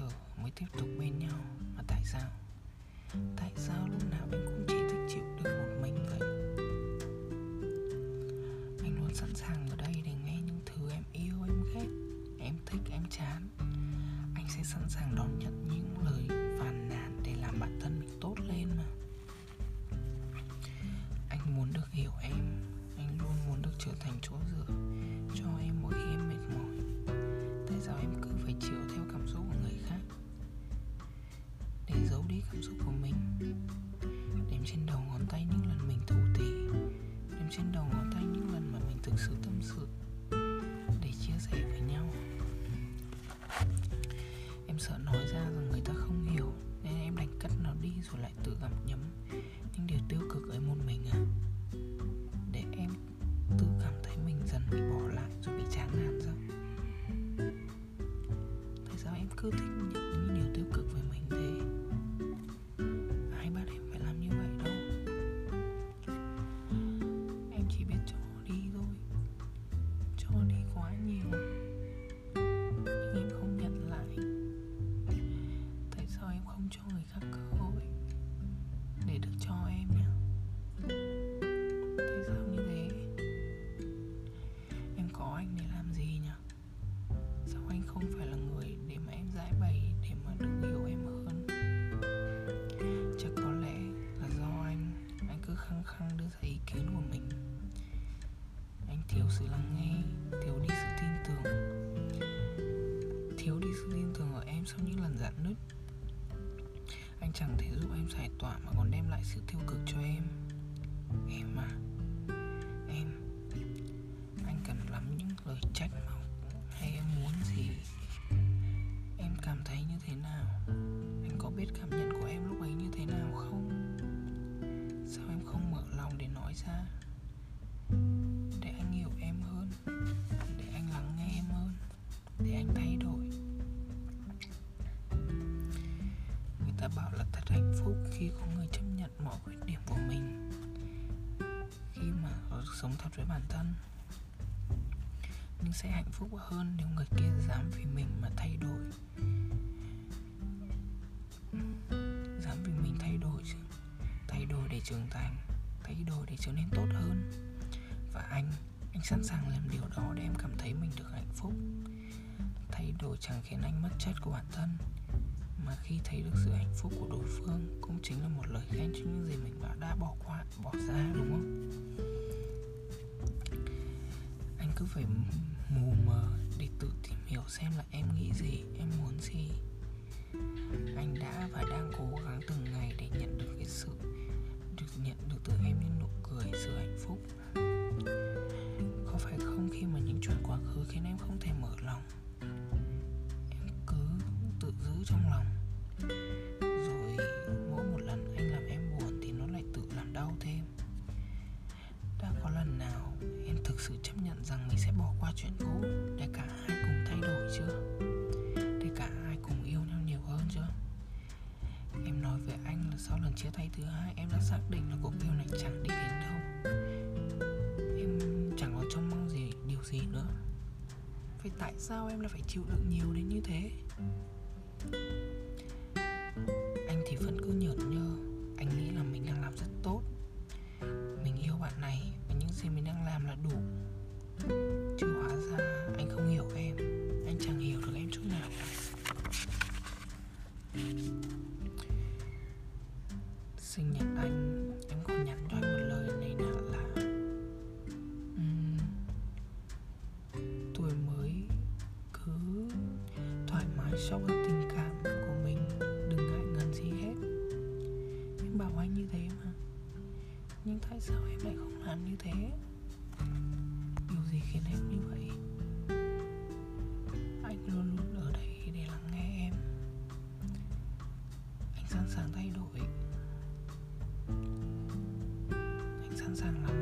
chờ mới tiếp tục bên nhau. Mà tại sao? Tại sao lúc nào anh cũng chỉ thích chịu đựng một mình vậy? Anh luôn sẵn sàng ở đây để nghe những thứ em yêu, em ghét, em thích, em chán. Anh sẽ sẵn sàng đón nhận những lời phàn nàn để làm bản thân mình tốt lên mà. Anh muốn được hiểu em. Anh luôn muốn được trở thành chỗ dựa cho em mỗi khi em mệt mỏi. Tại sao em cứ phải chịu theo cảm xúc của người khác giấu đi cảm xúc của mình. Đếm trên đầu ngón tay những lần mình thủ tỉ đếm trên đầu ngón tay những lần mà mình thực sự tâm sự. Quá nhiều rạn nứt. Anh chẳng thể giúp em giải tỏa mà còn đem lại sự tiêu cực cho em. Em à em, anh cần lắm những lời trách móc hay em muốn gì? Em cảm thấy như thế nào? Anh có biết cảm nhận sống thật với bản thân. Nhưng sẽ hạnh phúc hơn nếu người kia dám vì mình mà thay đổi. Dám vì mình thay đổi chứ. Thay đổi để trưởng thành, thay đổi để trở nên tốt hơn. Và anh anh sẵn sàng làm điều đó để em cảm thấy mình được hạnh phúc. Thay đổi chẳng khiến anh mất chất của bản thân, mà khi thấy được sự hạnh phúc của đối phương cũng chính là một lời khen cho những gì mình đã bỏ qua, bỏ ra, đúng không? Xem là em nghĩ gì, em muốn gì. Anh đã và đang cố gắng từng ngày để nhận được cái sự, được nhận được từ em những nụ thực sự chấp nhận rằng mình sẽ bỏ qua chuyện cũ. Để cả hai cùng thay đổi chưa? Để cả hai cùng yêu nhau nhiều hơn chưa? Em nói với anh là sau lần chia tay thứ hai, em đã xác định là cuộc yêu này chẳng đi đến đâu. Em chẳng còn trông mong gì, điều gì nữa. Vậy tại sao em lại phải chịu đựng nhiều đến như thế? Anh thì vẫn cứ nhớ này gì mình đang làm là đủ. Chứ hóa ra anh không hiểu em. Anh chẳng hiểu được em chút nào. Sinh nhật anh em còn nhắn cho anh một lời này nọ là um, tuổi mới cứ thoải mái sống với tình cảm của nhưng tại sao em lại không làm như thế? Điều gì khiến em như vậy? Anh luôn luôn ở đây để lắng nghe em. Anh sẵn sàng thay đổi. Anh sẵn sàng lắng